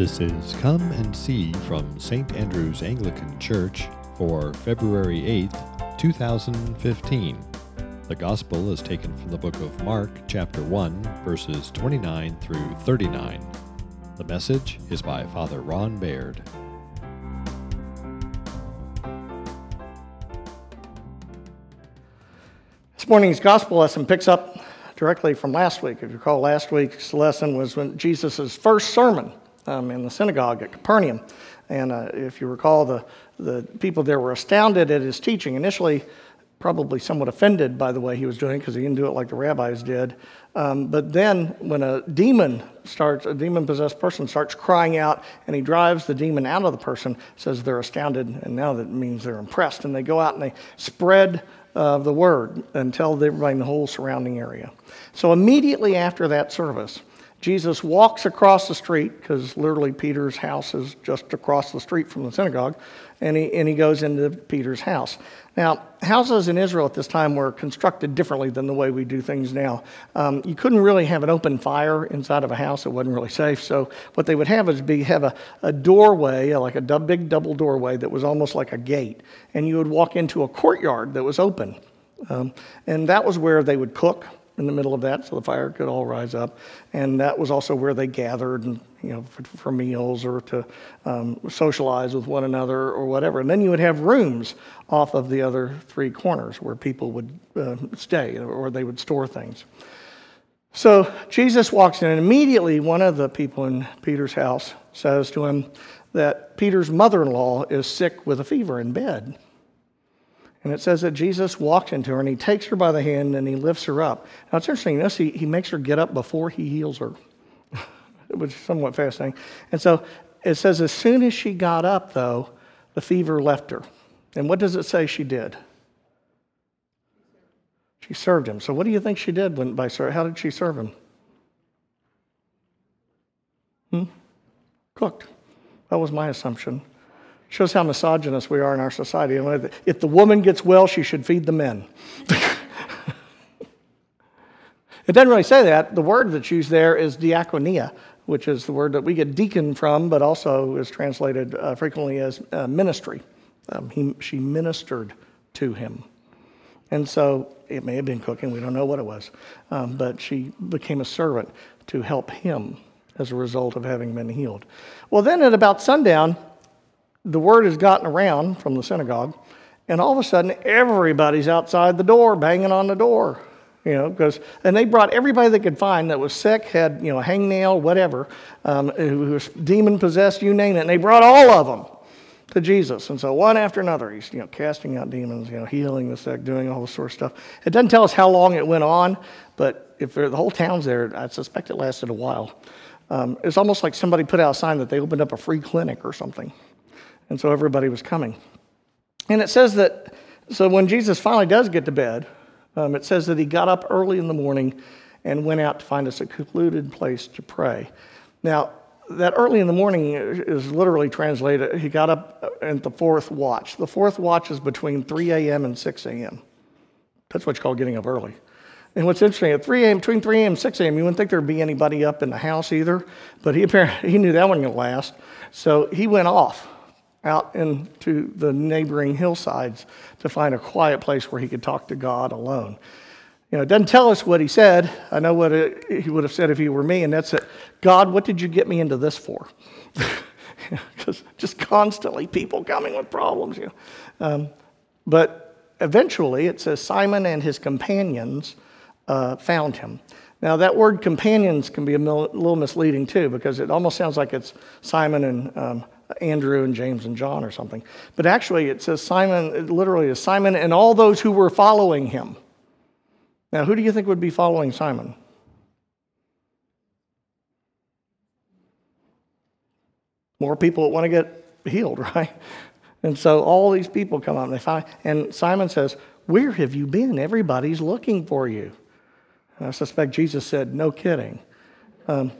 This is Come and See from St. Andrew's Anglican Church for February 8th, 2015. The Gospel is taken from the book of Mark, chapter 1, verses 29 through 39. The message is by Father Ron Baird. This morning's gospel lesson picks up directly from last week. If you recall, last week's lesson was when Jesus' first sermon um, in the synagogue at Capernaum. And uh, if you recall, the, the people there were astounded at his teaching. Initially, probably somewhat offended by the way he was doing it because he didn't do it like the rabbis did. Um, but then, when a demon starts, a demon possessed person starts crying out and he drives the demon out of the person, says they're astounded, and now that means they're impressed. And they go out and they spread uh, the word and tell everybody in the whole surrounding area. So, immediately after that service, Jesus walks across the street, because literally Peter's house is just across the street from the synagogue, and he, and he goes into Peter's house. Now, houses in Israel at this time were constructed differently than the way we do things now. Um, you couldn't really have an open fire inside of a house, it wasn't really safe. So, what they would have is be, have a, a doorway, like a big double doorway that was almost like a gate, and you would walk into a courtyard that was open. Um, and that was where they would cook in the middle of that so the fire could all rise up. And that was also where they gathered and, you know, for, for meals or to um, socialize with one another or whatever. And then you would have rooms off of the other three corners where people would uh, stay or they would store things. So Jesus walks in, and immediately one of the people in Peter's house says to him that Peter's mother in law is sick with a fever in bed. And it says that Jesus walks into her and he takes her by the hand and he lifts her up. Now it's interesting, this, he, he makes her get up before he heals her, which is somewhat fascinating. And so it says, as soon as she got up, though, the fever left her. And what does it say she did? She served him. So what do you think she did when, by? How did she serve him? Hmm? Cooked. That was my assumption. Shows how misogynist we are in our society. If the woman gets well, she should feed the men. it doesn't really say that. The word that's used there is diakonia, which is the word that we get deacon from, but also is translated uh, frequently as uh, ministry. Um, he, she ministered to him. And so it may have been cooking, we don't know what it was, um, but she became a servant to help him as a result of having been healed. Well, then at about sundown, the word has gotten around from the synagogue, and all of a sudden everybody's outside the door, banging on the door. You know, because and they brought everybody they could find that was sick, had you know hangnail, whatever, um, who was demon possessed, you name it, and they brought all of them to Jesus. And so one after another, he's you know casting out demons, you know healing the sick, doing all this sort of stuff. It doesn't tell us how long it went on, but if the whole town's there, I suspect it lasted a while. Um, it's almost like somebody put out a sign that they opened up a free clinic or something. And so everybody was coming. And it says that, so when Jesus finally does get to bed, um, it says that he got up early in the morning and went out to find a secluded place to pray. Now, that early in the morning is literally translated, he got up at the fourth watch. The fourth watch is between 3 a.m. and 6 a.m. That's what you call getting up early. And what's interesting, at 3 a.m., between 3 a.m. and 6 a.m., you wouldn't think there'd be anybody up in the house either, but he apparently he knew that wasn't going to last. So he went off out into the neighboring hillsides to find a quiet place where he could talk to God alone. You know, it doesn't tell us what he said. I know what it, he would have said if he were me, and that's it. God, what did you get me into this for? Because just constantly people coming with problems. You know. Um, but eventually, it says Simon and his companions uh, found him. Now, that word companions can be a little misleading too, because it almost sounds like it's Simon and um, Andrew and James and John or something. But actually, it says Simon, it literally is Simon and all those who were following him. Now, who do you think would be following Simon? More people that want to get healed, right? And so all these people come up and they find, and Simon says, Where have you been? Everybody's looking for you. And I suspect Jesus said, No kidding. Um,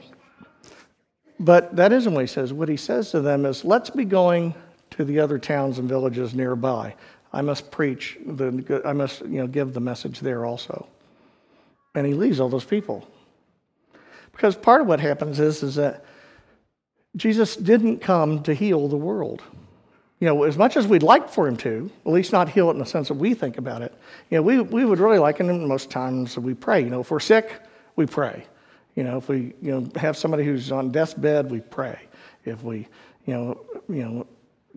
but that isn't what he says. What he says to them is, let's be going to the other towns and villages nearby. I must preach, the, I must you know, give the message there also. And he leaves all those people. Because part of what happens is, is that Jesus didn't come to heal the world. You know, as much as we'd like for him to, at least not heal it in the sense that we think about it, you know, we, we would really like, and most times we pray. You know, if we're sick, we pray. You know, if we, you know, have somebody who's on death's bed, we pray. If we, you know, you know,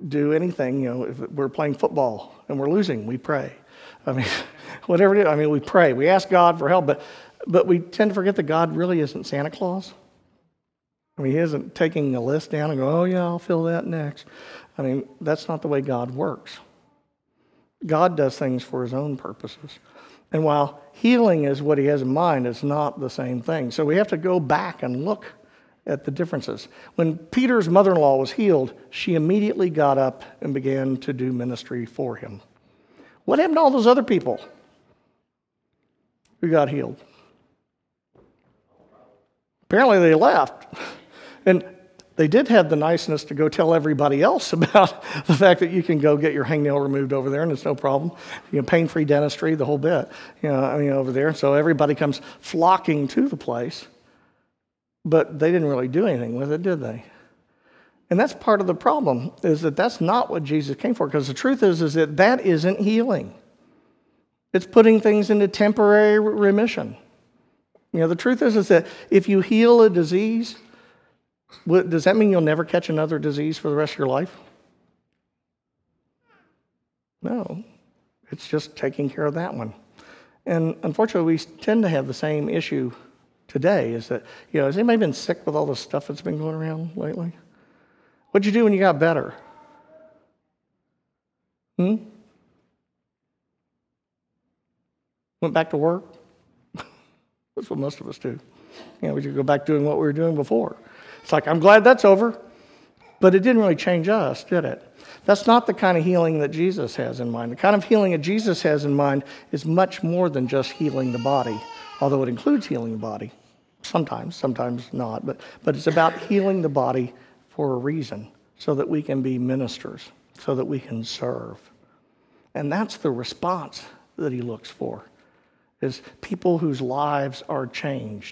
do anything, you know, if we're playing football and we're losing, we pray. I mean, whatever it is, I mean, we pray. We ask God for help, but, but we tend to forget that God really isn't Santa Claus. I mean, he isn't taking a list down and go, oh, yeah, I'll fill that next. I mean, that's not the way God works. God does things for his own purposes. And while healing is what he has in mind, it's not the same thing. So we have to go back and look at the differences. When Peter's mother in law was healed, she immediately got up and began to do ministry for him. What happened to all those other people who got healed? Apparently they left. And they did have the niceness to go tell everybody else about the fact that you can go get your hangnail removed over there and it's no problem. You know, pain free dentistry, the whole bit, you know, I mean, over there. So everybody comes flocking to the place. But they didn't really do anything with it, did they? And that's part of the problem, is that that's not what Jesus came for. Because the truth is, is that that isn't healing. It's putting things into temporary remission. You know, the truth is, is that if you heal a disease, does that mean you'll never catch another disease for the rest of your life? No, it's just taking care of that one. And unfortunately, we tend to have the same issue today is that, you know, has anybody been sick with all the stuff that's been going around lately? What'd you do when you got better? Hmm? Went back to work? that's what most of us do. You know, we just go back doing what we were doing before. It's like, I'm glad that's over. But it didn't really change us, did it? That's not the kind of healing that Jesus has in mind. The kind of healing that Jesus has in mind is much more than just healing the body, although it includes healing the body. Sometimes, sometimes not. But, but it's about healing the body for a reason, so that we can be ministers, so that we can serve. And that's the response that he looks for, is people whose lives are changed